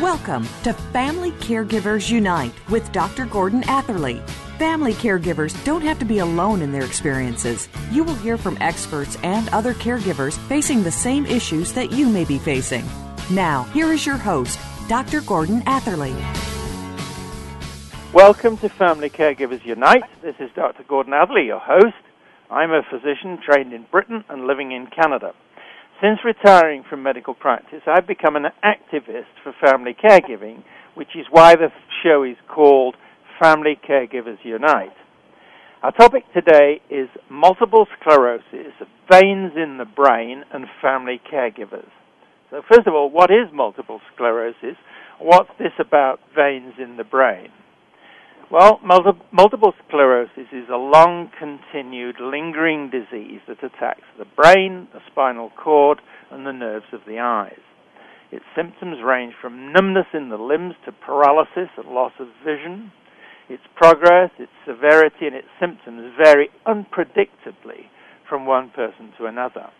Welcome to Family Caregivers Unite with Dr. Gordon Atherley. Family caregivers don't have to be alone in their experiences. You will hear from experts and other caregivers facing the same issues that you may be facing. Now, here is your host, Dr. Gordon Atherley. Welcome to Family Caregivers Unite. This is Dr. Gordon Atherley, your host. I'm a physician trained in Britain and living in Canada. Since retiring from medical practice, I've become an activist for family caregiving, which is why the show is called Family Caregivers Unite. Our topic today is multiple sclerosis, veins in the brain, and family caregivers. So, first of all, what is multiple sclerosis? What's this about veins in the brain? Well, multi- multiple sclerosis is a long continued lingering disease that attacks the brain, the spinal cord, and the nerves of the eyes. Its symptoms range from numbness in the limbs to paralysis and loss of vision. Its progress, its severity, and its symptoms vary unpredictably from one person to another.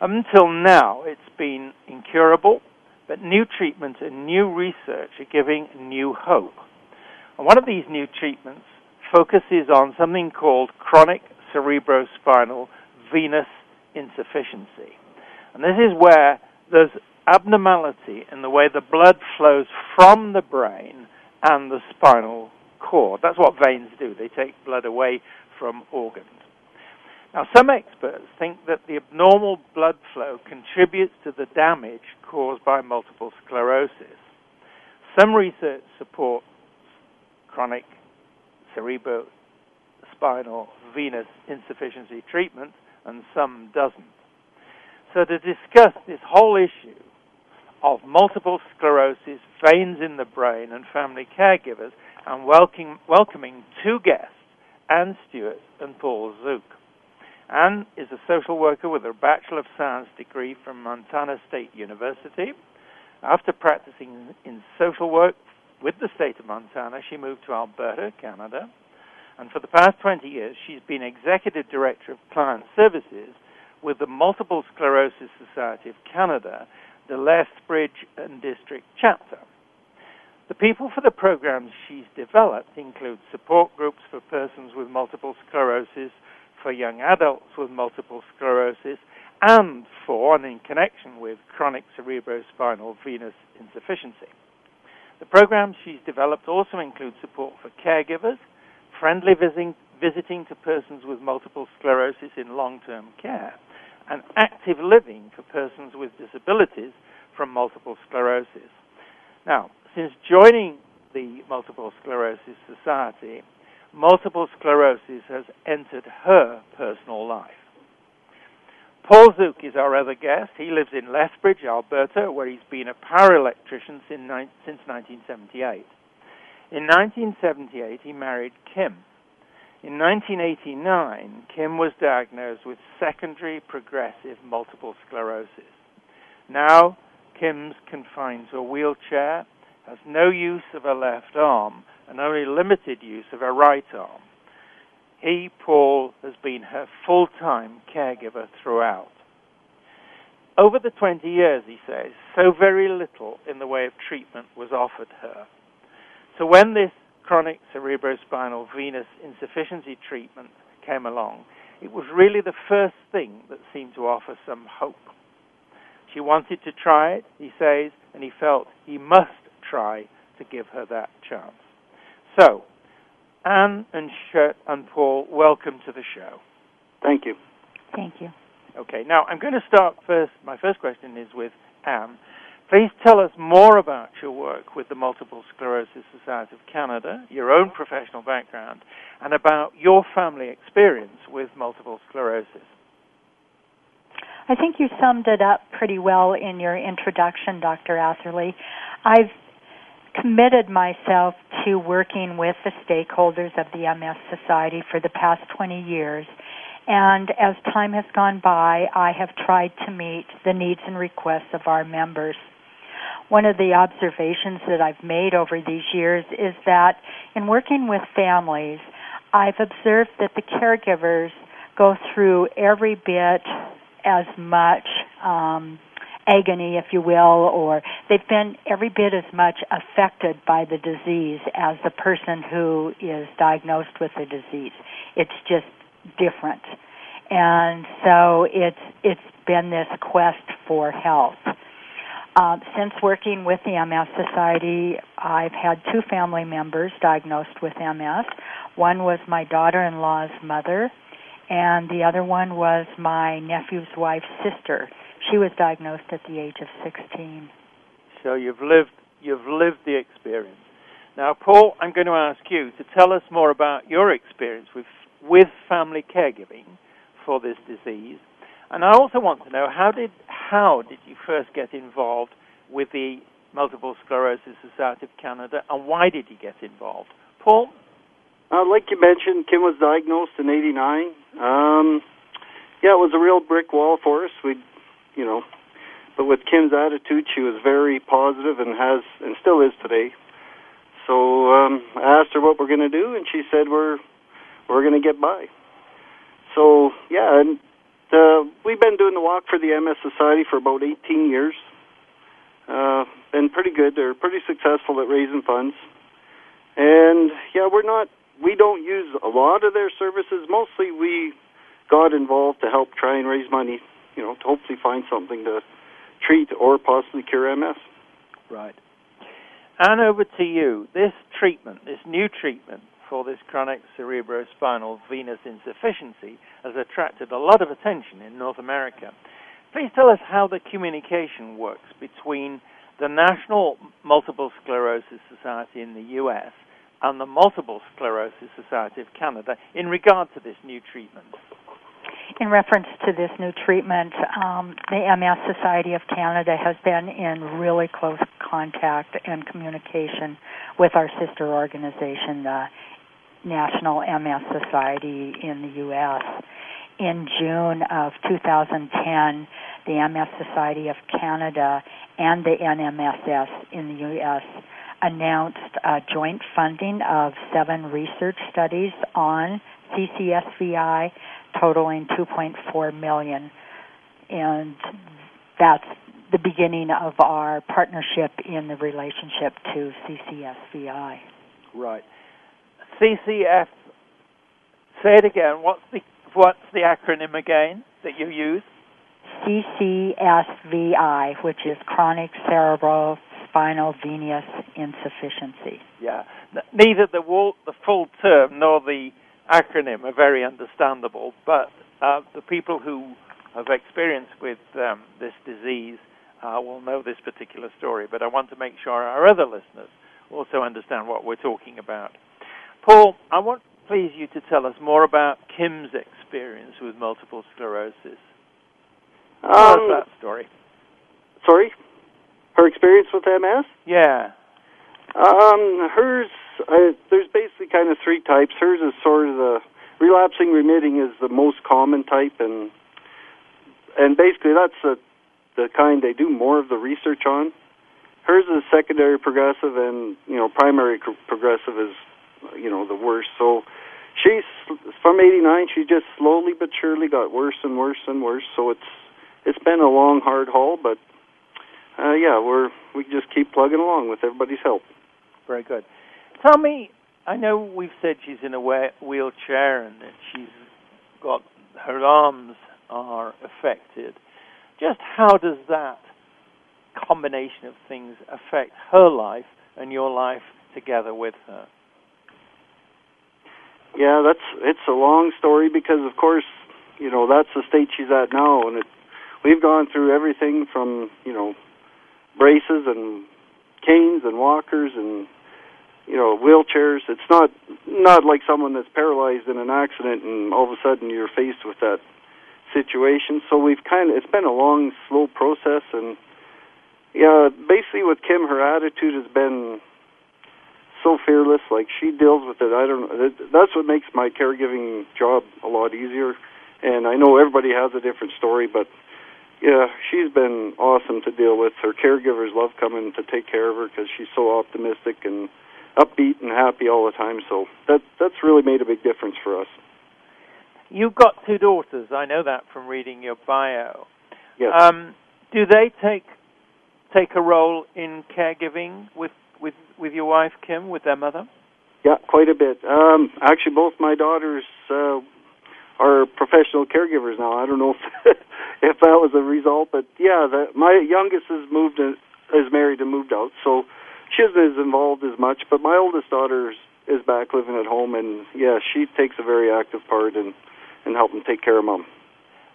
Until now, it's been incurable, but new treatments and new research are giving new hope. And one of these new treatments focuses on something called chronic cerebrospinal venous insufficiency. And this is where there's abnormality in the way the blood flows from the brain and the spinal cord. That's what veins do. They take blood away from organs. Now, some experts think that the abnormal blood flow contributes to the damage caused by multiple sclerosis. Some research supports chronic cerebrospinal venous insufficiency treatment, and some doesn't. So, to discuss this whole issue of multiple sclerosis, veins in the brain, and family caregivers, I'm welcoming, welcoming two guests, Ann Stewart and Paul Zook. Ann is a social worker with a Bachelor of Science degree from Montana State University. After practicing in social work with the state of Montana, she moved to Alberta, Canada. And for the past 20 years, she's been Executive Director of Client Services with the Multiple Sclerosis Society of Canada, the Lethbridge and District chapter. The people for the programs she's developed include support groups for persons with multiple sclerosis, for young adults with multiple sclerosis, and for and in connection with chronic cerebrospinal venous insufficiency. The programs she's developed also include support for caregivers, friendly visiting, visiting to persons with multiple sclerosis in long term care, and active living for persons with disabilities from multiple sclerosis. Now, since joining the Multiple Sclerosis Society, multiple sclerosis has entered her personal life. Paul Zook guest. He lives in Lethbridge, Alberta, where he's been a power electrician since 1978. In 1978, he married Kim. In 1989, Kim was diagnosed with secondary progressive multiple sclerosis. Now, Kim's confined to a wheelchair, has no use of her left arm, and only limited use of her right arm. He, Paul, has been her full time caregiver throughout. Over the 20 years, he says, so very little in the way of treatment was offered her. So when this chronic cerebrospinal venous insufficiency treatment came along, it was really the first thing that seemed to offer some hope. She wanted to try it, he says, and he felt he must try to give her that chance. So, Ann and Shet and Paul, welcome to the show. Thank you. Thank you. Okay, now I'm going to start first. My first question is with Ann. Please tell us more about your work with the Multiple Sclerosis Society of Canada, your own professional background, and about your family experience with multiple sclerosis. I think you summed it up pretty well in your introduction, Dr. Atherley. I've committed myself to working with the stakeholders of the MS Society for the past 20 years. And as time has gone by, I have tried to meet the needs and requests of our members. One of the observations that I've made over these years is that in working with families, I've observed that the caregivers go through every bit as much um, agony, if you will, or they've been every bit as much affected by the disease as the person who is diagnosed with the disease. It's just different. And so it's it's been this quest for health. Uh, since working with the MS Society, I've had two family members diagnosed with MS. One was my daughter-in-law's mother, and the other one was my nephew's wife's sister she was diagnosed at the age of 16. So you've lived you've lived the experience. Now, Paul, I'm going to ask you to tell us more about your experience with with family caregiving for this disease. And I also want to know how did how did you first get involved with the Multiple Sclerosis Society of Canada, and why did you get involved, Paul? Uh, like you mentioned, Kim was diagnosed in '89. Um, yeah, it was a real brick wall for us. We you know. But with Kim's attitude, she was very positive and has and still is today. So um, I asked her what we're going to do, and she said we're we're going to get by. So yeah, and uh, we've been doing the walk for the MS Society for about 18 years. Uh, been pretty good. They're pretty successful at raising funds, and yeah, we're not. We don't use a lot of their services. Mostly, we got involved to help try and raise money you know, to hopefully find something to treat or possibly cure MS. Right. And over to you. This treatment, this new treatment for this chronic cerebrospinal venous insufficiency has attracted a lot of attention in North America. Please tell us how the communication works between the National Multiple Sclerosis Society in the US and the Multiple Sclerosis Society of Canada in regard to this new treatment in reference to this new treatment, um, the MS Society of Canada has been in really close contact and communication with our sister organization, the National MS Society in the U.S. In June of 2010, the MS Society of Canada and the NMSS in the U.S. announced a joint funding of seven research studies on CCSVI totaling 2.4 million, and that's the beginning of our partnership in the relationship to CCSVI. Right. CCF. Say it again. What's the what's the acronym again that you use? CCSVI, which is chronic cerebral spinal venous insufficiency. Yeah. Neither the, the full term nor the acronym are very understandable, but uh, the people who have experience with um, this disease uh, will know this particular story. But I want to make sure our other listeners also understand what we're talking about. Paul, I want please you to tell us more about Kim's experience with multiple sclerosis. Um, tell us that story. Sorry, her experience with MS. Yeah. Um, hers uh, there's basically kind of three types. Hers is sort of the relapsing remitting is the most common type, and and basically that's the the kind they do more of the research on. Hers is secondary progressive, and you know primary progressive is you know the worst. So she's from '89. She just slowly but surely got worse and worse and worse. So it's it's been a long, hard haul, but uh, yeah, we're we just keep plugging along with everybody's help. Very good. Tell me, I know we've said she's in a wheelchair and that she's got her arms are affected. Just how does that combination of things affect her life and your life together with her? Yeah, that's it's a long story because of course, you know, that's the state she's at now and it we've gone through everything from, you know, braces and canes and walkers and you know wheelchairs. It's not not like someone that's paralyzed in an accident and all of a sudden you're faced with that situation. So we've kind of it's been a long, slow process, and yeah, basically with Kim, her attitude has been so fearless. Like she deals with it. I don't. That's what makes my caregiving job a lot easier. And I know everybody has a different story, but yeah, she's been awesome to deal with. Her caregivers love coming to take care of her because she's so optimistic and upbeat and happy all the time. So that that's really made a big difference for us. You've got two daughters. I know that from reading your bio. Yes. Um, do they take take a role in caregiving with with with your wife Kim, with their mother? Yeah, quite a bit. Um, actually, both my daughters uh, are professional caregivers now. I don't know if if that was a result, but yeah, the, my youngest has moved in, is married and moved out, so she isn't as involved as much. But my oldest daughter is back living at home, and yeah, she takes a very active part in in helping take care of mom.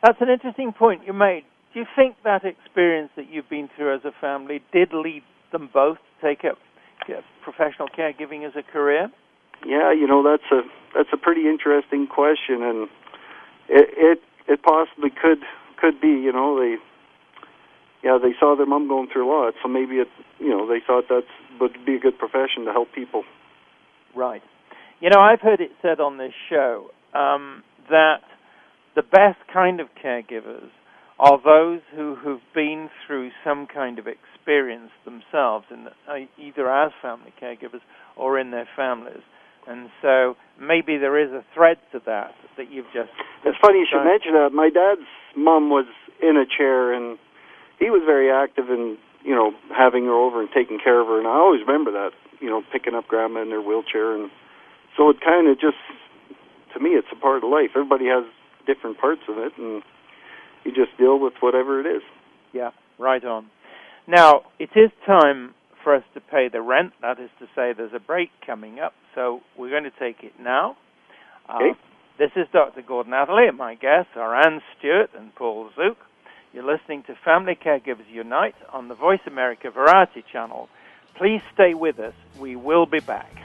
That's an interesting point you made. Do you think that experience that you've been through as a family did lead them both to take up professional caregiving as a career? Yeah, you know that's a that's a pretty interesting question, and it it, it possibly could could be. You know, they yeah they saw their mom going through a lot, so maybe it you know they thought that would be a good profession to help people. Right. You know, I've heard it said on this show um, that the best kind of caregivers are those who have been through some kind of experience themselves, in the, uh, either as family caregivers or in their families. And so maybe there is a thread to that that you've just. It's funny you should mention that. My dad's mom was in a chair, and he was very active in you know having her over and taking care of her. And I always remember that you know picking up grandma in her wheelchair, and so it kind of just to me it's a part of life. Everybody has different parts of it, and you just deal with whatever it is. Yeah, right on. Now, it is time for us to pay the rent. That is to say, there's a break coming up, so we're going to take it now. Okay. Uh, this is Dr. Gordon Atherley, and my guests are Ann Stewart and Paul Zook. You're listening to Family Caregivers Unite on the Voice America Variety Channel. Please stay with us. We will be back.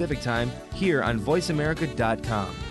Time here on VoiceAmerica.com.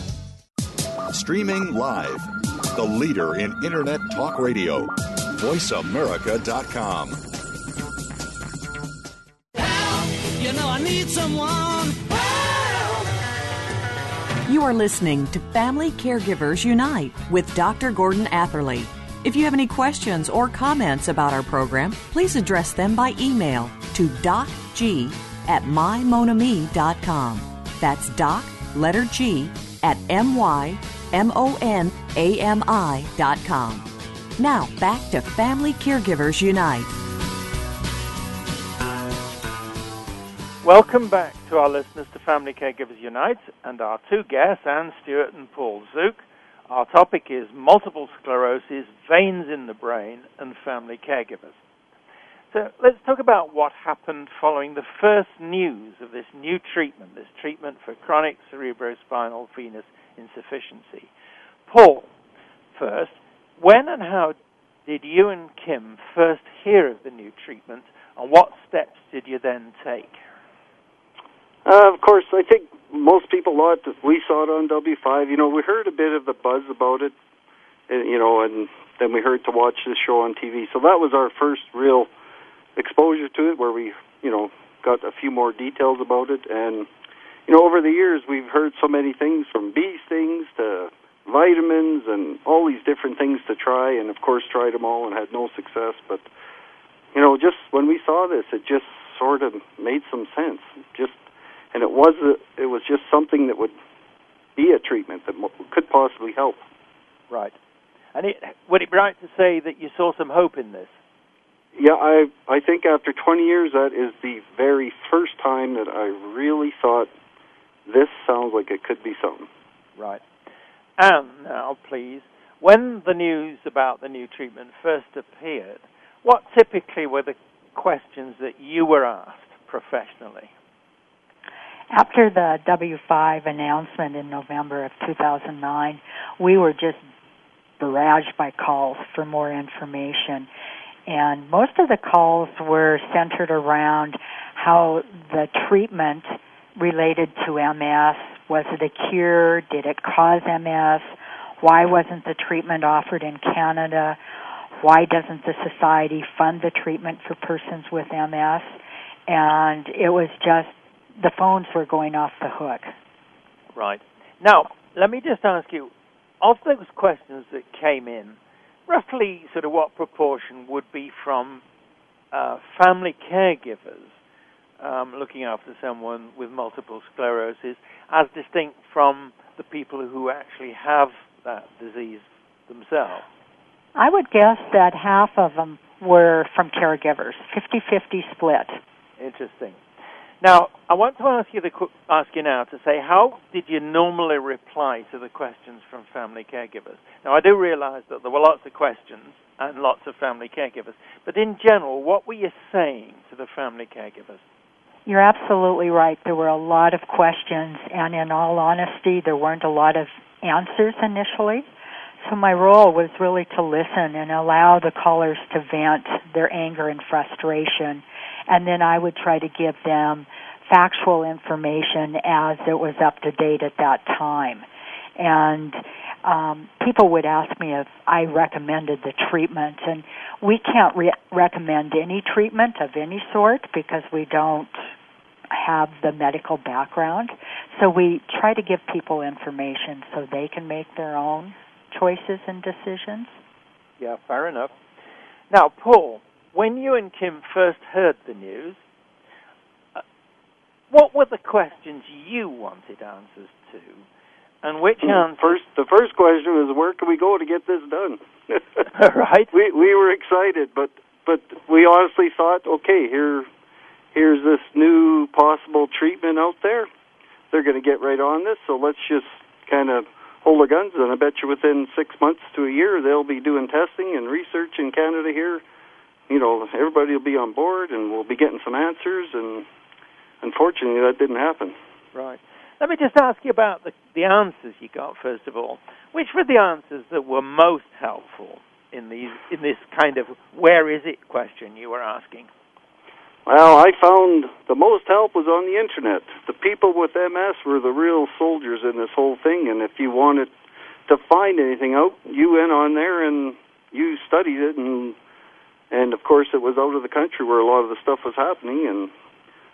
Streaming live. The leader in Internet talk radio. VoiceAmerica.com. You know I need someone. You are listening to Family Caregivers Unite with Dr. Gordon Atherley. If you have any questions or comments about our program, please address them by email to to docg at mymonami.com. That's doc, letter G, at M-Y-M-O-N-A-M-I.com. Now, back to Family Caregivers Unite. Welcome back to our listeners to Family Caregivers Unite and our two guests, Ann Stewart and Paul Zook. Our topic is multiple sclerosis, veins in the brain, and family caregivers. So let's talk about what happened following the first news of this new treatment, this treatment for chronic cerebrospinal venous insufficiency. Paul, first, when and how did you and Kim first hear of the new treatment, and what steps did you then take? Uh, of course, I think most people thought that we saw it on W5. You know, we heard a bit of the buzz about it, and, you know, and then we heard to watch the show on TV. So that was our first real exposure to it, where we, you know, got a few more details about it. And you know, over the years, we've heard so many things from bee stings to vitamins and all these different things to try, and of course, tried them all and had no success. But you know, just when we saw this, it just sort of made some sense. Just and it was a, it was just something that would be a treatment that could possibly help. Right. And it, would it be right to say that you saw some hope in this? Yeah, I I think after 20 years, that is the very first time that I really thought this sounds like it could be something. Right. And now, please, when the news about the new treatment first appeared, what typically were the questions that you were asked professionally? After the W5 announcement in November of 2009, we were just barraged by calls for more information. And most of the calls were centered around how the treatment related to MS was it a cure? Did it cause MS? Why wasn't the treatment offered in Canada? Why doesn't the society fund the treatment for persons with MS? And it was just the phones were going off the hook. Right. Now, let me just ask you of those questions that came in, roughly sort of what proportion would be from uh, family caregivers um, looking after someone with multiple sclerosis, as distinct from the people who actually have that disease themselves? I would guess that half of them were from caregivers, 50-50 split. Interesting. Now, I want to ask you the ask you now to say how did you normally reply to the questions from family caregivers? Now, I do realize that there were lots of questions and lots of family caregivers, but in general, what were you saying to the family caregivers? You're absolutely right. There were a lot of questions, and in all honesty, there weren't a lot of answers initially. So my role was really to listen and allow the callers to vent their anger and frustration and then I would try to give them factual information as it was up to date at that time. And um, people would ask me if I recommended the treatment, and we can't re- recommend any treatment of any sort because we don't have the medical background. So we try to give people information so they can make their own choices and decisions. Yeah, fair enough. Now, Paul, when you and Kim first heard the news, uh, what were the questions you wanted answers to, and which answers? First, the first question was, where can we go to get this done? right. We we were excited, but but we honestly thought, okay, here here's this new possible treatment out there. They're going to get right on this, so let's just kind of hold our guns. And I bet you within six months to a year, they'll be doing testing and research in Canada here you know, everybody will be on board and we'll be getting some answers. And unfortunately, that didn't happen. Right. Let me just ask you about the, the answers you got, first of all. Which were the answers that were most helpful in, these, in this kind of where is it question you were asking? Well, I found the most help was on the internet. The people with MS were the real soldiers in this whole thing, and if you wanted to find anything out, you went on there and you studied it and and of course it was out of the country where a lot of the stuff was happening and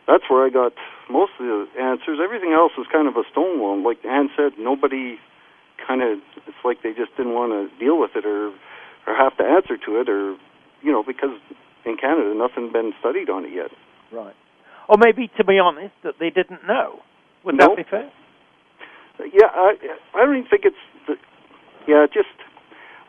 that's where I got most of the answers. Everything else was kind of a stonewall. Like Ann said, nobody kind of it's like they just didn't want to deal with it or or have to answer to it or you know because in Canada nothing been studied on it yet. Right. Or maybe, to be honest, that they didn't know. Would No. that be fair? Yeah, I I don't even think it's the, yeah, just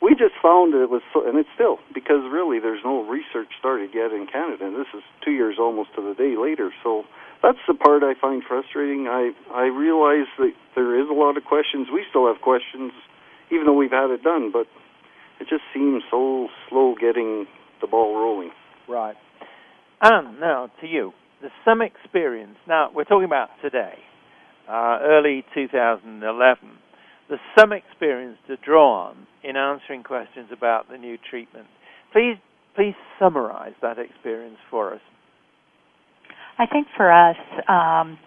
we just found that it was so, and it's still because really there's no research started yet in Canada and this is 2 years almost to the day later. So that's the part I find frustrating. I I realize that there is a lot of questions. We still have questions even though we've had it done, but it just seems so slow getting the ball rolling. Right. And now to you. There's some experience. Now, we're talking about today, uh, early 2011. There's some experience to draw on in answering questions about the new treatment. Please, please summarize that experience for us. I think for us, um,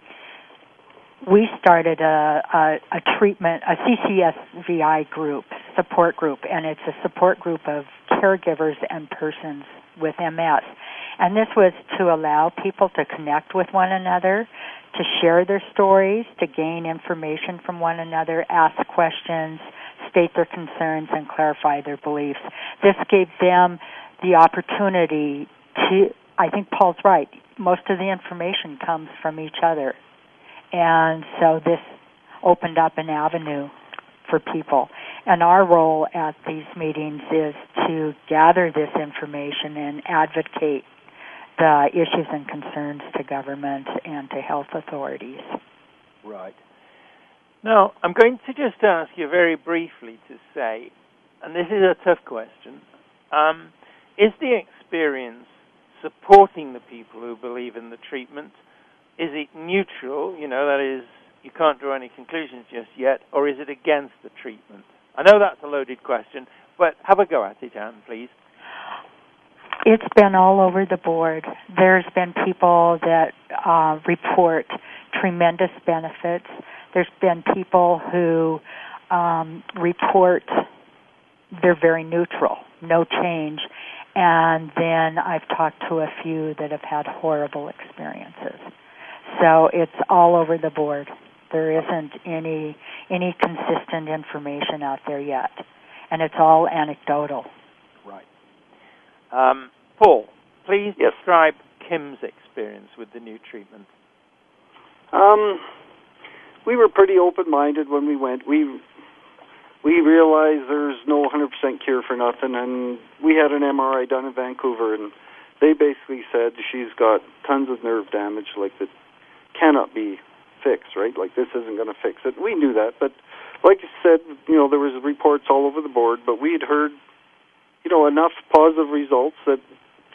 we started a, a, a treatment, a CCSVI group, support group, and it's a support group of caregivers and persons with MS. And this was to allow people to connect with one another, to share their stories, to gain information from one another, ask questions, state their concerns, and clarify their beliefs. This gave them the opportunity to, I think Paul's right, most of the information comes from each other. And so this opened up an avenue for people. And our role at these meetings is to gather this information and advocate the issues and concerns to government and to health authorities. Right. Now, I'm going to just ask you very briefly to say, and this is a tough question, um, is the experience supporting the people who believe in the treatment? Is it neutral? You know, that is, you can't draw any conclusions just yet, or is it against the treatment? I know that's a loaded question, but have a go at it, Ann, please. It's been all over the board. There's been people that uh, report tremendous benefits. There's been people who um, report they're very neutral, no change. And then I've talked to a few that have had horrible experiences. So it's all over the board. There isn't any any consistent information out there yet, and it's all anecdotal. Right. Um, Paul, please Yes. describe Kim's experience with the new treatment. Um, we were pretty open-minded when we went. We we realized there's no 100% cure for nothing, and we had an MRI done in Vancouver, and they basically said she's got tons of nerve damage, like that cannot be fixed, right? Like this isn't going to fix it. We knew that, but like I said, you know, there was reports all over the board, but we had heard, you know, enough positive results that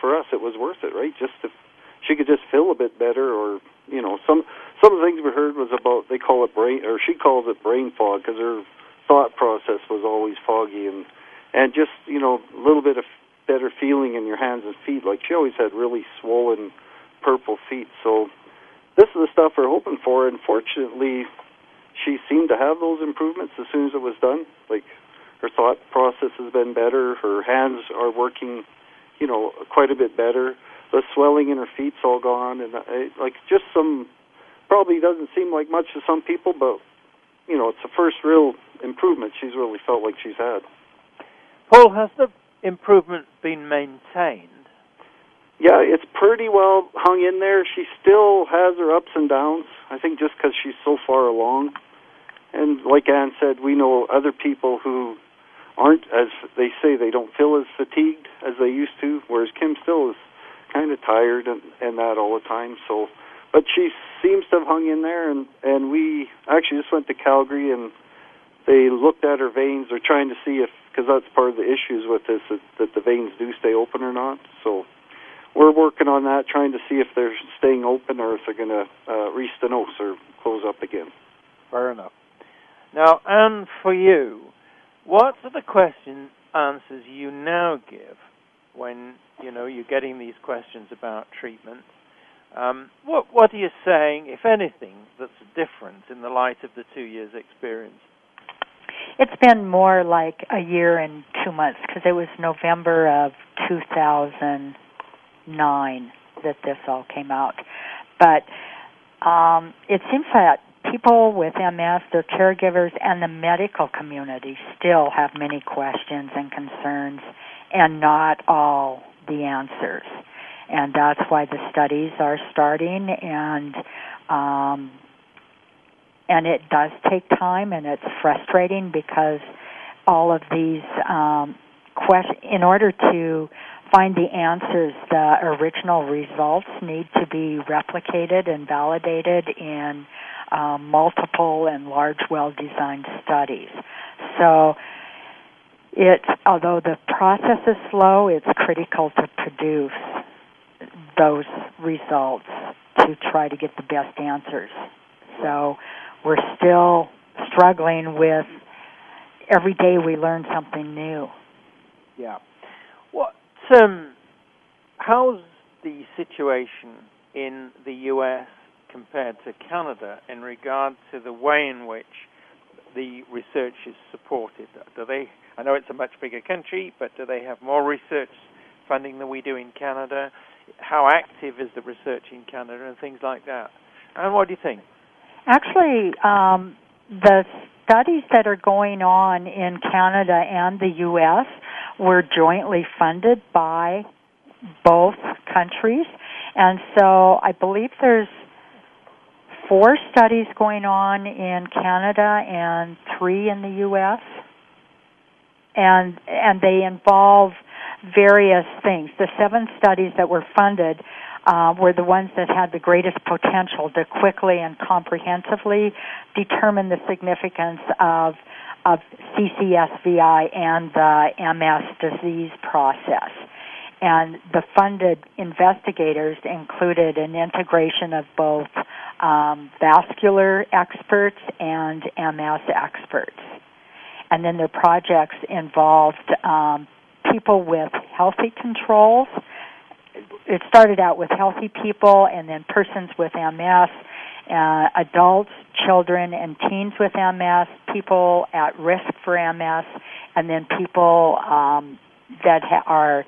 for us it was worth it, right? Just if she could just feel a bit better, or you know, some some of the things we heard was about they call it brain, or she calls it brain fog because her thought process was always foggy and and just you know a little bit of better feeling in your hands and feet. Like she always had really swollen purple feet, so this is the stuff we're hoping for. And fortunately, she seemed to have those improvements as soon as it was done. Like her thought process has been better. Her hands are working, you know, quite a bit better. The swelling in her feet's all gone, and uh, like just some probably doesn't seem like much to some people, but you know, it's the first real improvement she's really felt like she's had. Paul, has the improvement been maintained? Yeah, it's pretty well hung in there. She still has her ups and downs. I think just because she's so far along. And like Ann said, we know other people who aren't as they say they don't feel as fatigued as they used to, whereas Kim still is kind of tired and, and that all the time. So, but she seems to have hung in there. And and we actually just went to Calgary and they looked at her veins. They're trying to see if because that's part of the issues with this that, that the veins do stay open or not. So we're working on that, trying to see if they're staying open or if they're going to uh, restenose or close up again. Fair enough. Now, Ann, for you, what are the question answers you now give when you know you're getting these questions about treatment? Um, what what are you saying, if anything, that's different in the light of the two years' experience? It's been more like a year and two months because it was November of 2009 that this all came out. But um, it seems that people with MS, their caregivers, and the medical community still have many questions and concerns, and not all the answers. and that's why the studies are starting and um, and it does take time and it's frustrating because all of these um, questions in order to find the answers the original results need to be replicated and validated in um, multiple and large well designed studies so it's although the process is slow it's critical to produce those results to try to get the best answers. So we're still struggling with every day we learn something new. Yeah. Um how's the situation in the US compared to Canada in regard to the way in which the research is supported? Do they I know it's a much bigger country, but do they have more research funding than we do in Canada? how active is the research in Canada and things like that. And what do you think? Actually, um, the studies that are going on in Canada and the U.S. were jointly funded by both countries, and so I believe there's four studies going on in Canada and three in the U.S. and and they involve various things. The seven studies that were funded uh, were the ones that had the greatest potential to quickly and comprehensively determine the significance of of CCSVI and the MS disease process. And the funded investigators included an integration of both um, vascular experts and MS experts. And then their projects involved um, people with healthy controls. It started out with healthy people and then persons with MS, uh, adults, children, and teens with MS, people at risk for MS, and then people um, that ha- are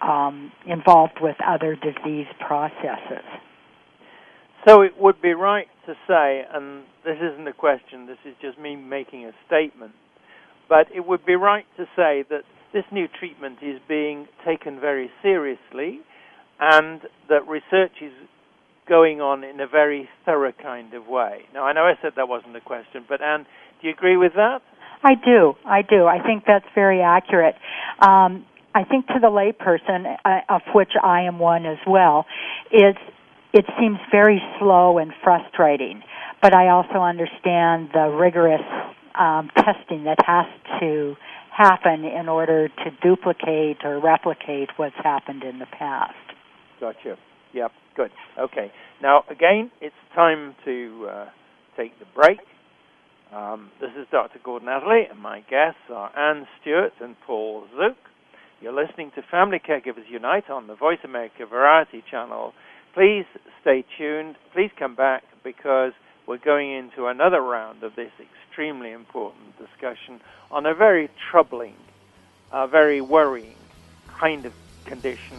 um, involved with other disease processes. So it would be right to say, and this isn't a question, this is just me making a statement, but it would be right to say that this new treatment is being taken very seriously and that research is going on in a very thorough kind of way. Now, I know I said that wasn't a question, but Ann, do you agree with that? I do. I do. I think that's very accurate. Um, I think to the layperson, uh, of which I am one as well, it's it seems very slow and frustrating. But I also understand the rigorous um, testing that has to happen in order to duplicate or replicate what's happened in the past. Gotcha. Yep. Good. Okay. Now, again, it's time to uh, take the break. Um, this is Dr. Gordon Atherley, and my guests are Ann Stewart and Paul Zook. You're listening to Family Caregivers Unite on the Voice America Variety Channel. Please stay tuned. Please come back because we're going into another round of this extremely important discussion on a very troubling, uh, very worrying kind of condition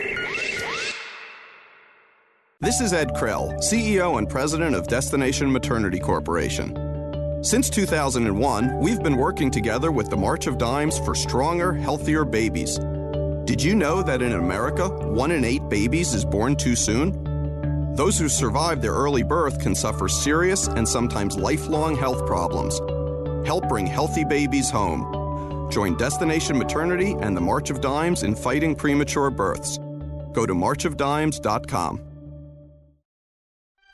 This is Ed Krell, CEO and President of Destination Maternity Corporation. Since 2001, we've been working together with the March of Dimes for stronger, healthier babies. Did you know that in America, one in eight babies is born too soon? Those who survive their early birth can suffer serious and sometimes lifelong health problems. Help bring healthy babies home. Join Destination Maternity and the March of Dimes in fighting premature births. Go to marchofdimes.com.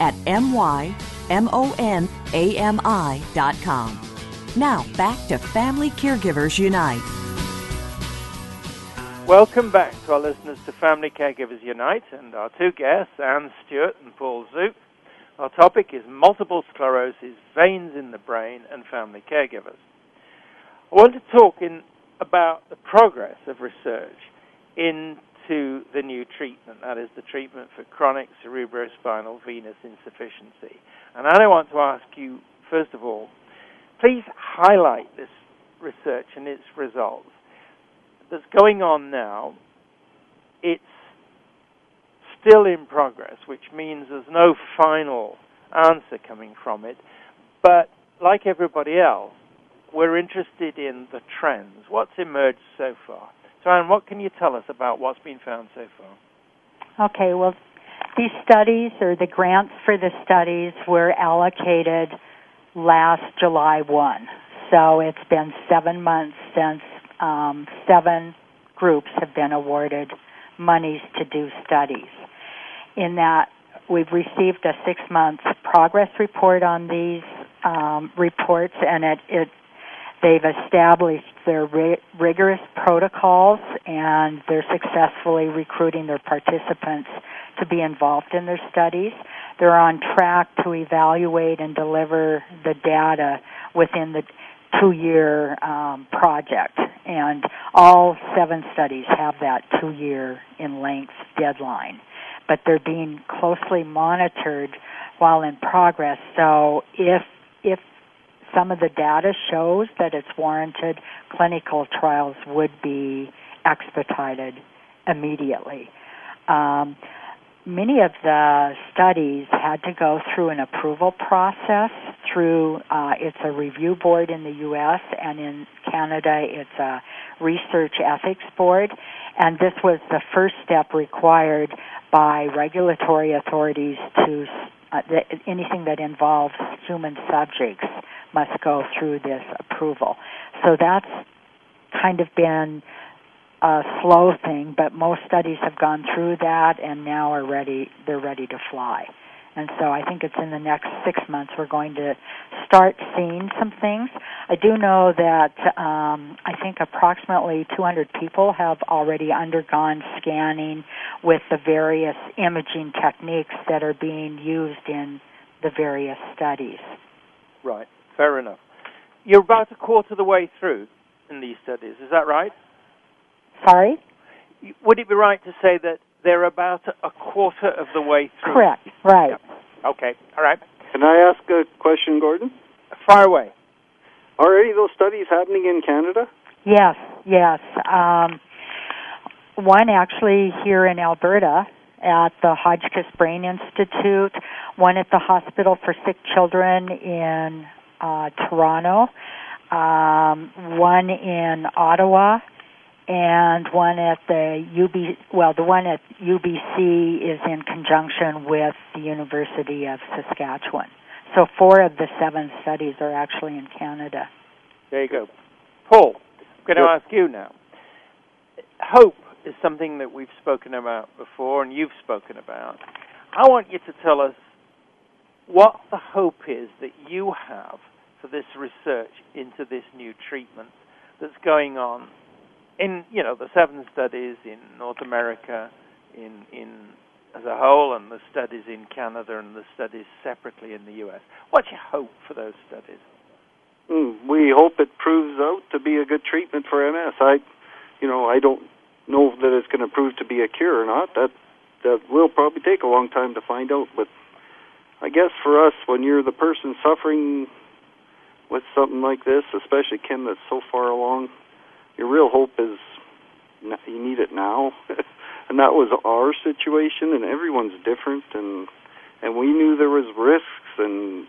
at mymonami.com. Now, back to Family Caregivers Unite. Welcome back to our listeners to Family Caregivers Unite and our two guests, Ann Stewart and Paul Zook. Our topic is multiple sclerosis, veins in the brain, and family caregivers. I want to talk in about the progress of research in to the new treatment, that is the treatment for chronic cerebrospinal venous insufficiency. And I want to ask you, first of all, please highlight this research and its results that's going on now. It's still in progress, which means there's no final answer coming from it. But like everybody else, we're interested in the trends. What's emerged so far? So, Ann, what can you tell us about what's been found so far? Okay, well, these studies or the grants for the studies were allocated last July 1. So it's been seven months since um, seven groups have been awarded monies to do studies. In that, we've received a six month progress report on these um, reports, and it, it They've established their ri- rigorous protocols and they're successfully recruiting their participants to be involved in their studies. They're on track to evaluate and deliver the data within the two year um, project. And all seven studies have that two year in length deadline. But they're being closely monitored while in progress. So if if some of the data shows that it's warranted, clinical trials would be expedited immediately. Um, many of the studies had to go through an approval process through uh, it's a review board in the US and in Canada it's a research ethics board and this was the first step required by regulatory authorities to uh, the, anything that involves human subjects must go through this approval. So that's kind of been a slow thing, but most studies have gone through that and now are ready they're ready to fly. And so I think it's in the next six months we're going to start seeing some things. I do know that um, I think approximately 200 people have already undergone scanning with the various imaging techniques that are being used in the various studies. Right. Fair enough. You're about a quarter of the way through in these studies, is that right? Sorry? Would it be right to say that they're about a quarter of the way through? Correct, right. Okay, all right. Can I ask a question, Gordon? Far away. Are any of those studies happening in Canada? Yes, yes. Um, one actually here in Alberta at the Hotchkiss Brain Institute, one at the Hospital for Sick Children in uh, Toronto, um, one in Ottawa, and one at the UB. Well, the one at UBC is in conjunction with the University of Saskatchewan. So four of the seven studies are actually in Canada. There you go. Paul, I'm going to Yep. ask you now. Hope is something that we've spoken about before and you've spoken about. I want you to tell us what the hope is that you have for this research into this new treatment that's going on in, you know, the seven studies in North America, in in as a whole, and the studies in Canada and the studies separately in the U.S. What's your hope for those studies? Mm, we hope it proves out to be a good treatment for MS. I, you know, I don't know that it's going to prove to be a cure or not. That that will probably take a long time to find out. But I guess for us, when you're the person suffering with something like this, especially Kim, that's so far along, your real hope is you need it now. and that was our situation, and everyone's different, and and we knew there was risks and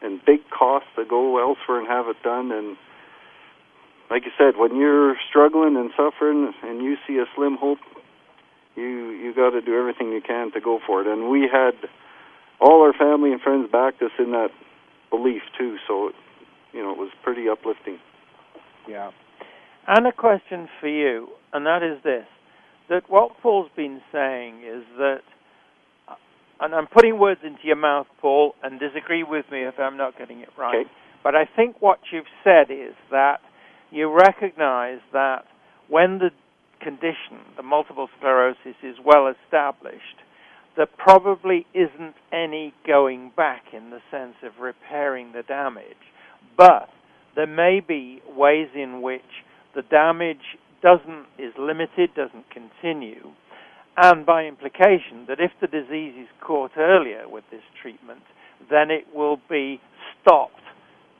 and big costs to go elsewhere and have it done. And like you said, when you're struggling and suffering and you see a slim hope, you you got to do everything you can to go for it. And we had all our family and friends backed us in that belief too. So it, you know it was pretty uplifting. Yeah. And a question for you, and that is this: that what Paul's been saying is that, uh, and I'm putting words into your mouth, Paul, and disagree with me if I'm not getting it right. Okay. But I think what you've said is that you recognize that when the condition, the multiple sclerosis, is well established, there probably isn't any going back in the sense of repairing the damage. But there may be ways in which the damage doesn't is limited, doesn't continue, and by implication that if the disease is caught earlier with this treatment, then it will be stopped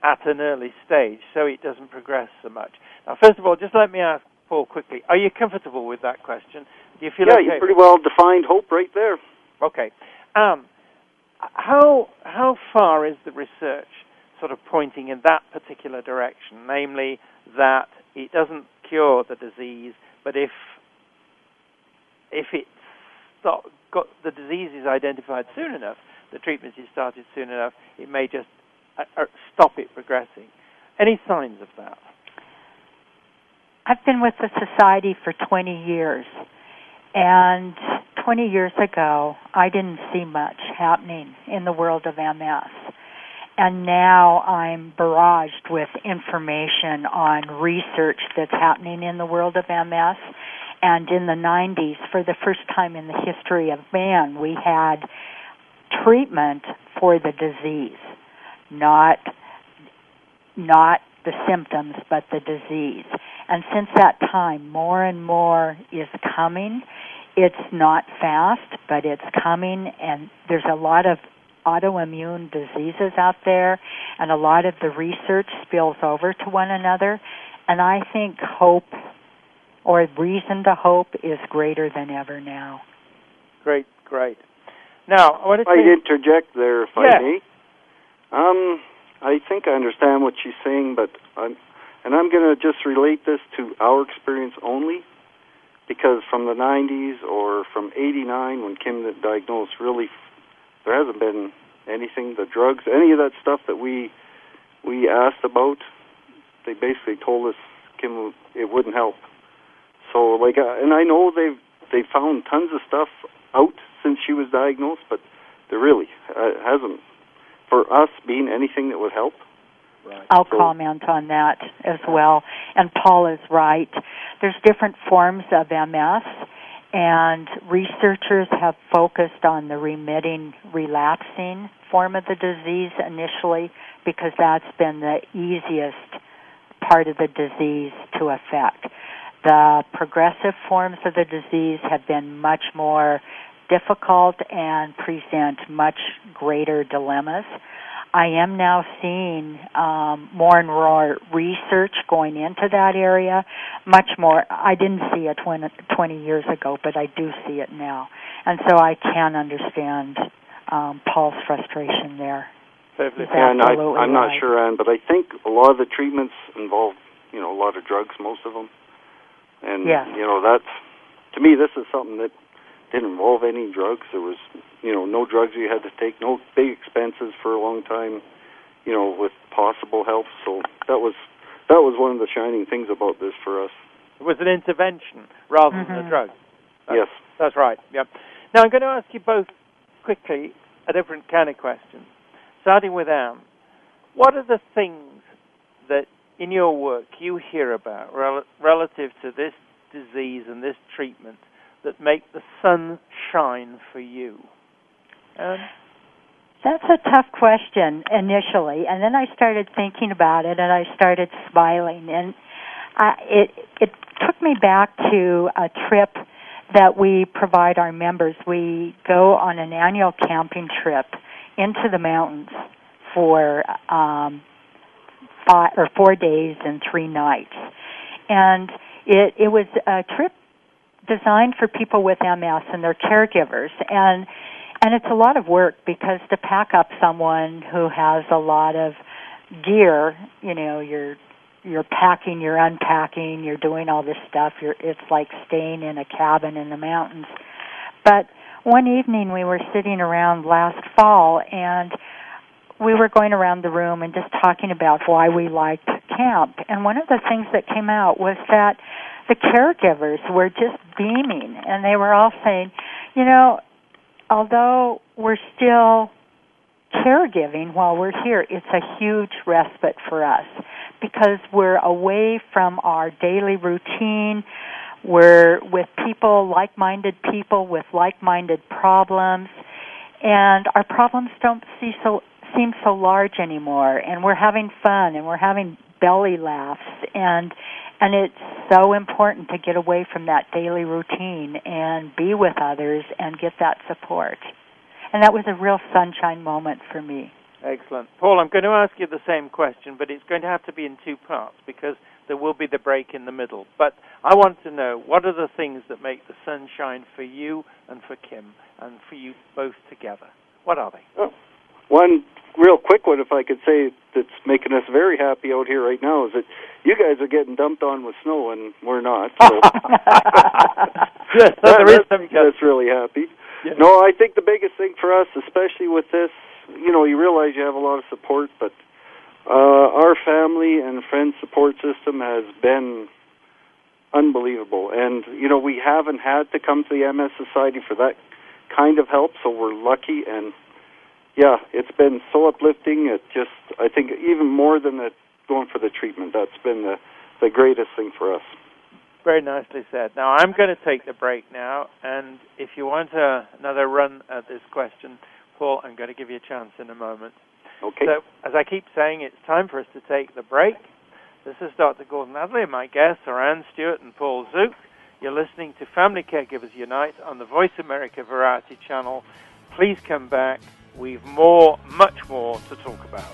at an early stage so it doesn't progress so much. Now, first of all, just let me ask Paul quickly: Are you comfortable with that question? Do you feel yeah, okay? you pretty well defined hope right there. Okay. Um, how how far is the research sort of pointing in that particular direction? Namely, that it doesn't cure the disease, but if if it's stop, got the disease is identified soon enough, the treatment is started soon enough, it may just uh, uh, stop it progressing. Any signs of that? I've been with the society for 20 years, and 20 years ago, I didn't see much happening in the world of MS. And now I'm barraged with information on research that's happening in the world of MS. And in the 90s, for the first time in the history of man, we had treatment for the disease, not not the symptoms, but the disease. And since that time, more and more is coming. It's not fast, but it's coming, and there's a lot of autoimmune diseases out there, and a lot of the research spills over to one another. And I think hope or reason to hope is greater than ever now. Great, great. Now, I want to If I take- interject there, if Yeah. I may. Um, I think I understand what she's saying, but I'm, and I'm going to just relate this to our experience only, because from the 90s or from '89 when Kim was diagnosed, really, there hasn't been anything. The drugs, any of that stuff that we we asked about, they basically told us Kim it wouldn't help. So like, uh, and I know they've they found tons of stuff out since she was diagnosed, but there really uh, hasn't for us been anything that would help. I'll So- comment on that as well. And Paul is right. There's different forms of MS, and researchers have focused on the remitting, relapsing form of the disease initially because that's been the easiest part of the disease to affect. The progressive forms of the disease have been much more difficult and present much greater dilemmas. I am now seeing um, more and more research going into that area. Much more. I didn't see it 20, 20 years ago, but I do see it now, and so I can understand um, Paul's frustration there. And I, I'm not right. sure, Ann, but I think a lot of the treatments involve, you know, a lot of drugs, most of them. And Yes. you know, that's to me, this is something that didn't involve any drugs. There was, you know, no drugs you had to take, no big expenses for a long time, you know, with possible help. So that was that was one of the shining things about this for us. It was an intervention rather Mm-hmm. than a drug. That's, Yes. That's right. Yep. Now I'm going to ask you both quickly a different kind of question. Starting with Ann, what are the things that in your work you hear about rel- relative to this disease and this treatment that make the sun shine for you? Ann? That's a tough question initially, and then I started thinking about it, and I started smiling, and I, it it took me back to a trip that we provide our members. We go on an annual camping trip into the mountains for um, five or four days and three nights, and it it was a trip designed for people with MS and their caregivers, and and it's a lot of work because to pack up someone who has a lot of gear, you know, you're you're packing, you're unpacking, you're doing all this stuff. You're it's like staying in a cabin in the mountains. But one evening we were sitting around last fall and we were going around the room and just talking about why we liked camp. And one of the things that came out was that the caregivers were just beaming and they were all saying, you know, although we're still caregiving while we're here, it's a huge respite for us because we're away from our daily routine. We're with people, like minded people with like minded problems, and our problems don't see so, seem so large anymore. And we're having fun and we're having belly laughs and and it's so important to get away from that daily routine and be with others and get that support. And that was a real sunshine moment for me. Excellent. Paul, I'm going to ask you the same question, but it's going to have to be in two parts because there will be the break in the middle. But I want to know what are the things that make the sunshine for you and for Kim and for you both together? What are they? Oh, one real quick one, if I could say, that's making us very happy out here right now is that you guys are getting dumped on with snow and we're not. So yes, so that- some that's really happy. Yes. No, I think the biggest thing for us, especially with this, you know, you realize you have a lot of support, but uh, our family and friend support system has been unbelievable. And you know, we haven't had to come to the MS Society for that kind of help, so we're lucky. And yeah, it's been so uplifting. It just, I think, even more than the going for the treatment, that's been the the greatest thing for us. Very nicely said. Now I'm going to take the break now, and if you want uh, another run at this question, Paul, I'm going to give you a chance in a moment. Okay. So, as I keep saying, it's time for us to take the break. This is Dr. Gordon Atherley, and my guests are Ann Stewart and Paul Zook. You're listening to Family Caregivers Unite on the Voice America Variety Channel. Please come back. We've more, much more to talk about.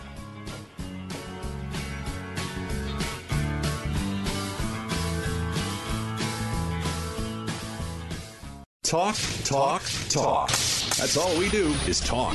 Talk, talk, talk. That's all we do is talk.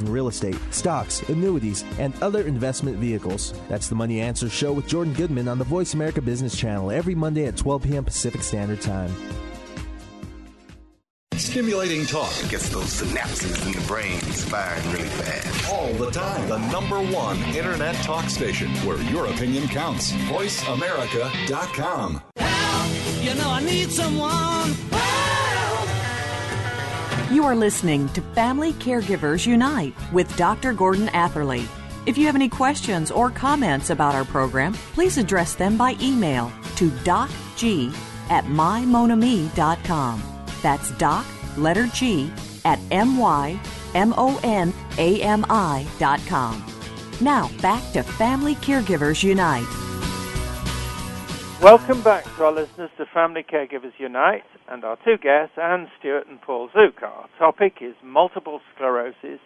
in real estate, stocks, annuities, and other investment vehicles. That's the Money Answer Show with Jordan Goodman on the Voice America Business Channel every Monday at 12 p.m. Pacific Standard Time. Stimulating talk gets those synapses in the brain firing really fast. all the time. The number one internet talk station where your opinion counts. VoiceAmerica.com. You know I need someone. You are listening to Family Caregivers Unite with Dr. Gordon Atherley. If you have any questions or comments about our program, please address them by email to docg at mymonami.com. That's doc, letter G, at M-Y-M-O-N-A-M-I dot Now, back to Family Caregivers Unite. Welcome back to our listeners to Family Caregivers Unite and our two guests, Ann Stewart and Paul Zook. Our topic is multiple sclerosis,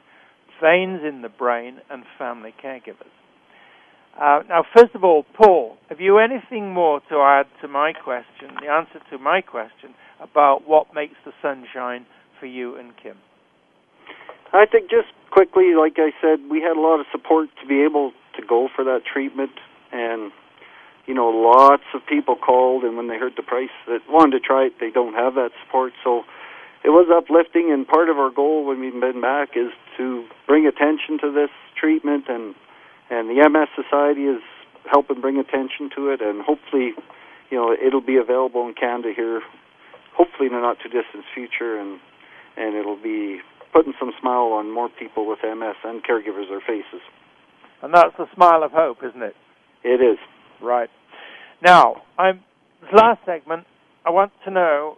veins in the brain, and family caregivers. Uh, now, first of all, Paul, have you anything more to add to my question, the answer to my question about what makes the sunshine for you and Kim? I think just quickly, like I said, we had a lot of support to be able to go for that treatment, and you know, lots of people called, and when they heard the price that wanted to try it, they don't have that support. So it was uplifting, and part of our goal when we've been back is to bring attention to this treatment, and and the MS Society is helping bring attention to it, and hopefully, you know, it'll be available in Canada here, hopefully in the not too distant future, and and it'll be putting some smile on more people with MS and caregivers their faces. And that's the smile of hope, isn't it? It is. Right. Now, I'm, this last segment, I want to know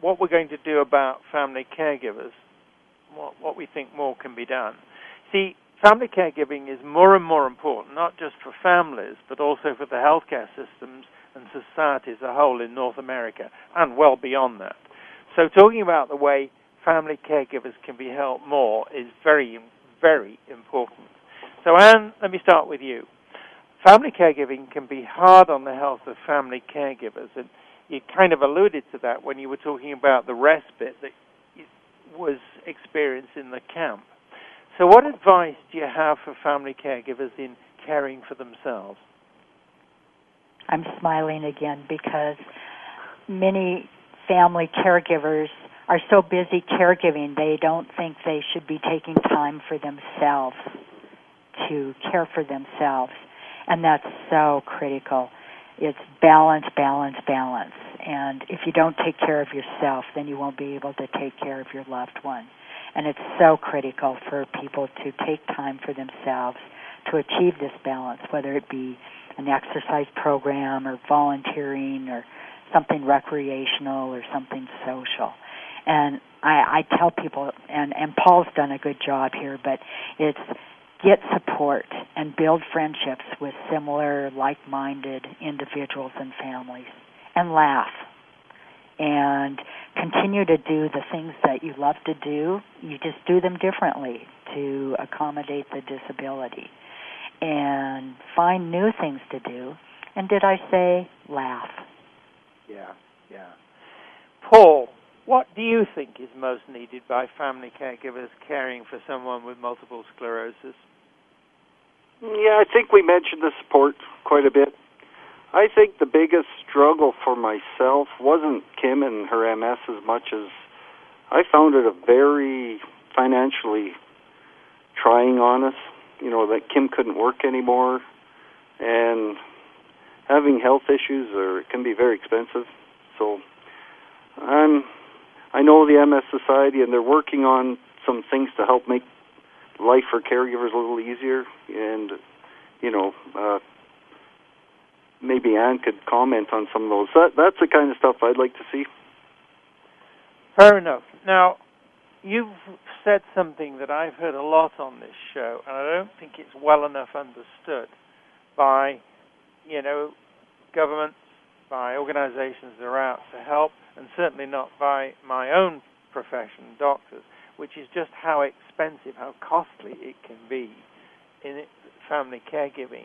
what we're going to do about family caregivers, what, what we think more can be done. See, family caregiving is more and more important, not just for families, but also for the healthcare systems and society as a whole in North America, and well beyond that. So, talking about the way family caregivers can be helped more is very, very important. So, Ann, let me start with you. Family caregiving can be hard on the health of family caregivers, and you kind of alluded to that when you were talking about the respite that was experienced in the camp. So, what advice do you have for family caregivers in caring for themselves? I'm smiling again because many family caregivers are so busy caregiving they don't think they should be taking time for themselves to care for themselves and that's so critical. It's balance balance balance. And if you don't take care of yourself then you won't be able to take care of your loved one. And it's so critical for people to take time for themselves to achieve this balance whether it be an exercise program or volunteering or something recreational or something social. And I, I tell people, and, and Paul's done a good job here, but it's get support and build friendships with similar, like minded individuals and families and laugh. And continue to do the things that you love to do. You just do them differently to accommodate the disability. And find new things to do. And did I say laugh? Yeah, yeah. Paul, what do you think is most needed by family caregivers caring for someone with multiple sclerosis? Yeah, I think we mentioned the support quite a bit. I think the biggest struggle for myself wasn't Kim and her MS as much as I found it a very financially trying on us. You know, that Kim couldn't work anymore and having health issues are can be very expensive. So I'm I know the MS Society and they're working on some things to help make life for caregivers a little easier and you know, uh maybe Ann could comment on some of those. That that's the kind of stuff I'd like to see. Fair enough. Now, you've said something that I've heard a lot on this show, and I don't think it's well enough understood by, you know, governments, by organizations that are out to help, and certainly not by my own profession, doctors, which is just how expensive, how costly it can be in family caregiving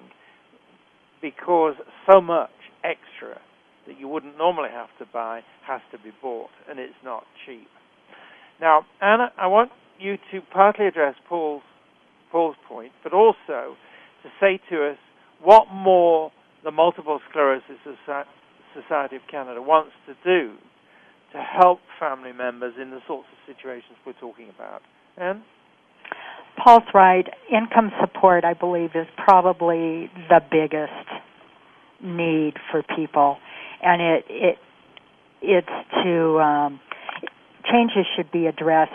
because so much extra that you wouldn't normally have to buy has to be bought, and it's not cheap. Now, Anna, I want you to partly address Paul's Paul's point, but also to say to us what more the Multiple Sclerosis Society of Canada wants to do to help family members in the sorts of situations we're talking about. Ann? Paul's right. Income support, I believe, is probably the biggest need for people, and it it it's to um, changes should be addressed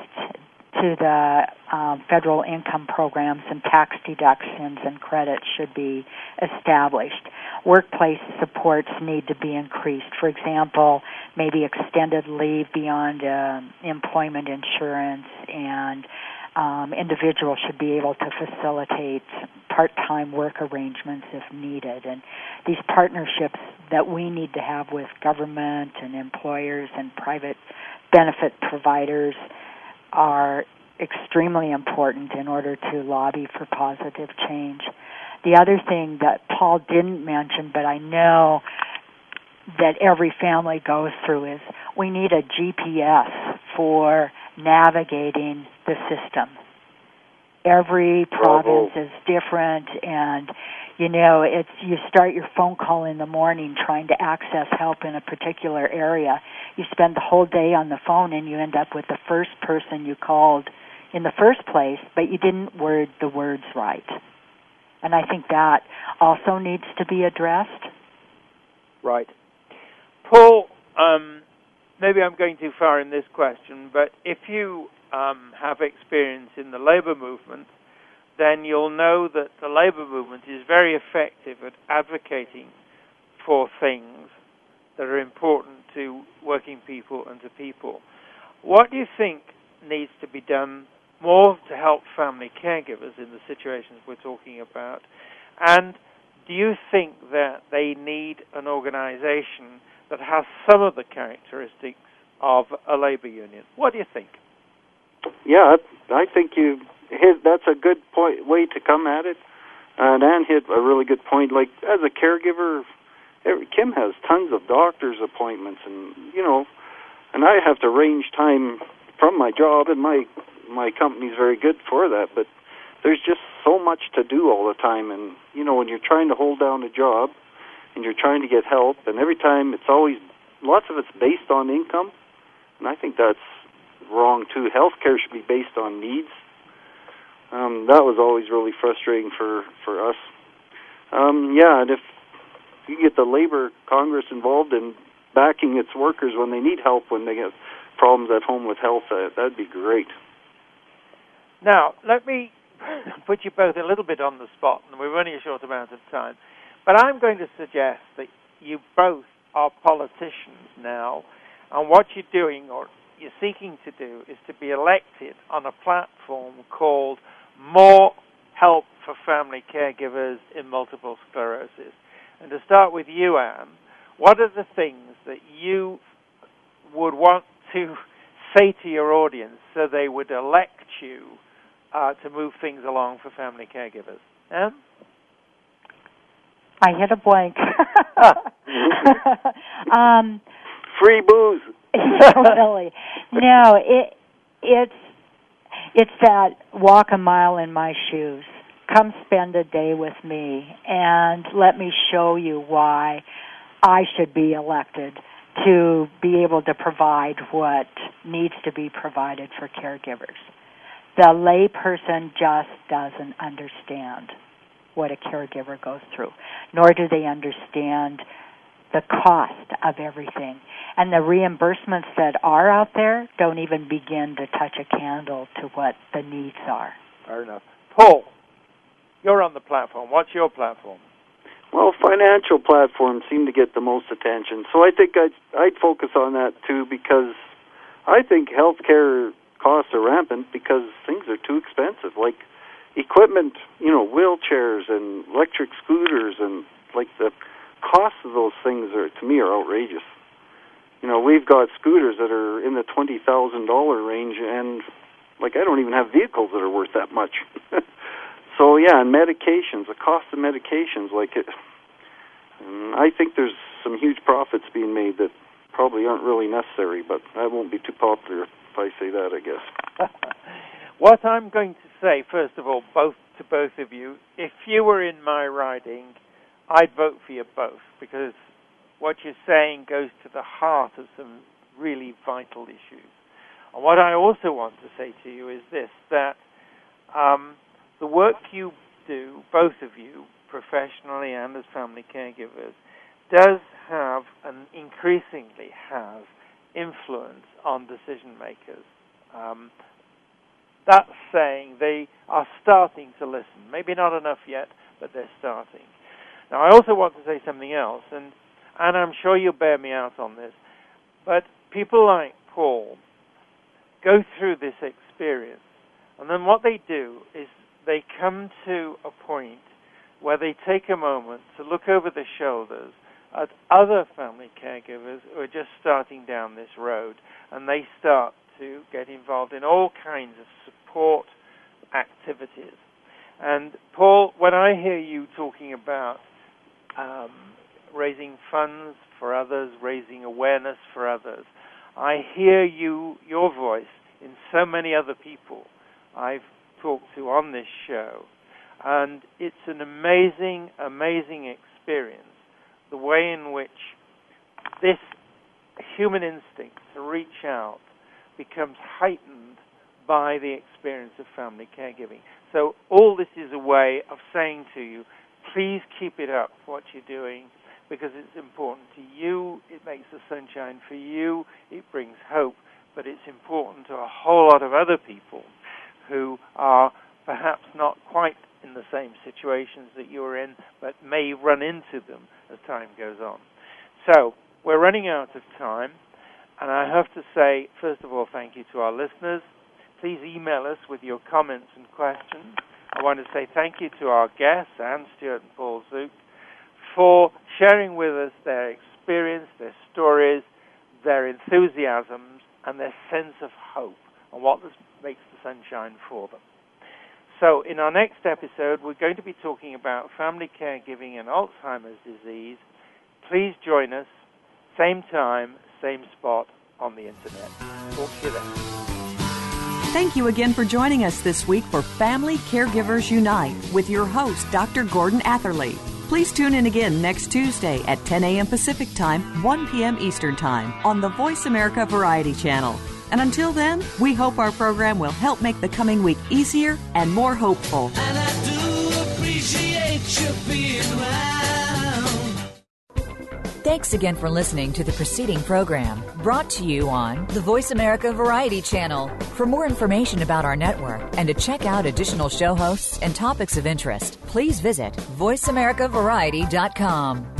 to the um, federal income programs and tax deductions and credits should be established. Workplace supports need to be increased. For example, maybe extended leave beyond uh, employment insurance and um, individuals should be able to facilitate part-time work arrangements if needed. And these partnerships that we need to have with government and employers and private benefit providers are extremely important in order to lobby for positive change. The other thing that Paul didn't mention, but I know that every family goes through is we need a GPS for navigating the system. Every province is different and you know, it's you start your phone call in the morning trying to access help in a particular area. You spend the whole day on the phone and you end up with the first person you called in the first place, but you didn't word the words right. And I think that also needs to be addressed. Right. Paul, um, maybe I'm going too far in this question, but if you um, have experience in the labor movement, then you'll know that the labor movement is very effective at advocating for things that are important to working people and to people. What do you think needs to be done more to help family caregivers in the situations we're talking about? And do you think that they need an organization that has some of the characteristics of a labor union? What do you think? Yeah, I think you hit, that's a good point way to come at it. Uh, and Ann hit a really good point. Like as a caregiver, every, Kim has tons of doctor's appointments, and you know, and I have to arrange time from my job, and my my company's very good for that. But there's just so much to do all the time, and you know, when you're trying to hold down a job, and you're trying to get help, and every time it's always lots of it's based on income, and I think that's wrong too. Healthcare should be based on needs um, that was always really frustrating for for us. Um, yeah, and if you get the labor Congress involved in backing its workers when they need help when they have problems at home with health, uh, that'd be great. Now, let me put you both a little bit on the spot, and we're running a short amount of time. But I'm going to suggest that you both are politicians now, and what you're doing or you're seeking to do is to be elected on a platform called more help for family caregivers in multiple sclerosis. And to start with you, Ann, what are the things that you would want to say to your audience so they would elect you uh, to move things along for family caregivers? Ann? I hit a blank. um, Free booze. really? No, it it's it's that walk a mile in my shoes. Come spend a day with me and let me show you why I should be elected to be able to provide what needs to be provided for caregivers. The layperson just doesn't understand what a caregiver goes through, nor do they understand the cost of everything. And the reimbursements that are out there don't even begin to touch a candle to what the needs are. Fair enough. Paul, you're on the platform. What's your platform? Well, financial platforms seem to get the most attention, so I think I'd, I'd focus on that too because I think healthcare costs are rampant because things are too expensive. Like equipment, you know, wheelchairs and electric scooters, and like the costs of those things are to me are outrageous. You know, we've got scooters that are in the twenty thousand dollar range, and like I don't even have vehicles that are worth that much. yeah, and medications, the cost of medications, like it. I think there's some huge profits being made that probably aren't really necessary, but I won't be too popular if I say that, I guess. what I'm going to say, first of all, both to both of you, if you were in my riding, I'd vote for you both because what you're saying goes to the heart of some really vital issues. And what I also want to say to you is this that um, the work you do, both of you, professionally and as family caregivers, does have and increasingly has influence on decision makers. Um, that's saying they are starting to listen. Maybe not enough yet, but they're starting. Now, I also want to say something else, and and I'm sure you'll bear me out on this, but people like Paul go through this experience, and then what they do is they come to a point where they take a moment to look over their shoulders at other family caregivers who are just starting down this road, and they start to get involved in all kinds of support activities. And Paul, when I hear you talking about um, raising funds for others, raising awareness for others, I hear you, your voice, in so many other people I've talked to on this show. And it's an amazing, amazing experience the way in which this human instinct to reach out becomes heightened by the experience of family caregiving. So, all this is a way of saying to you, please keep it up, what you're doing, because it's important to you, it makes the sunshine for you, it brings hope, but it's important to a whole lot of other people who are perhaps not quite in the same situations that you're in, but may run into them as time goes on. So, we're running out of time, and I have to say, first of all, thank you to our listeners. Please email us with your comments and questions. I want to say thank you to our guests, Ann Stewart and Paul Zook, for sharing with us their experience, their stories, their enthusiasms, and their sense of hope and what this makes sunshine for them. So, in our next episode, we're going to be talking about family caregiving and Alzheimer's disease. Please join us, same time, same spot on the internet. Talk to you then. Thank you again for joining us this week for Family Caregivers Unite with your host, Dr. Gordon Atherley. Please tune in again next Tuesday at 10 a.m. Pacific Time, 1 p.m. Eastern Time on the Voice America Variety Channel. And until then, we hope our program will help make the coming week easier and more hopeful. And I do appreciate you being around. Thanks again for listening to the preceding program brought to you on the Voice America Variety Channel. For more information about our network and to check out additional show hosts and topics of interest, please visit VoiceAmericaVariety.com.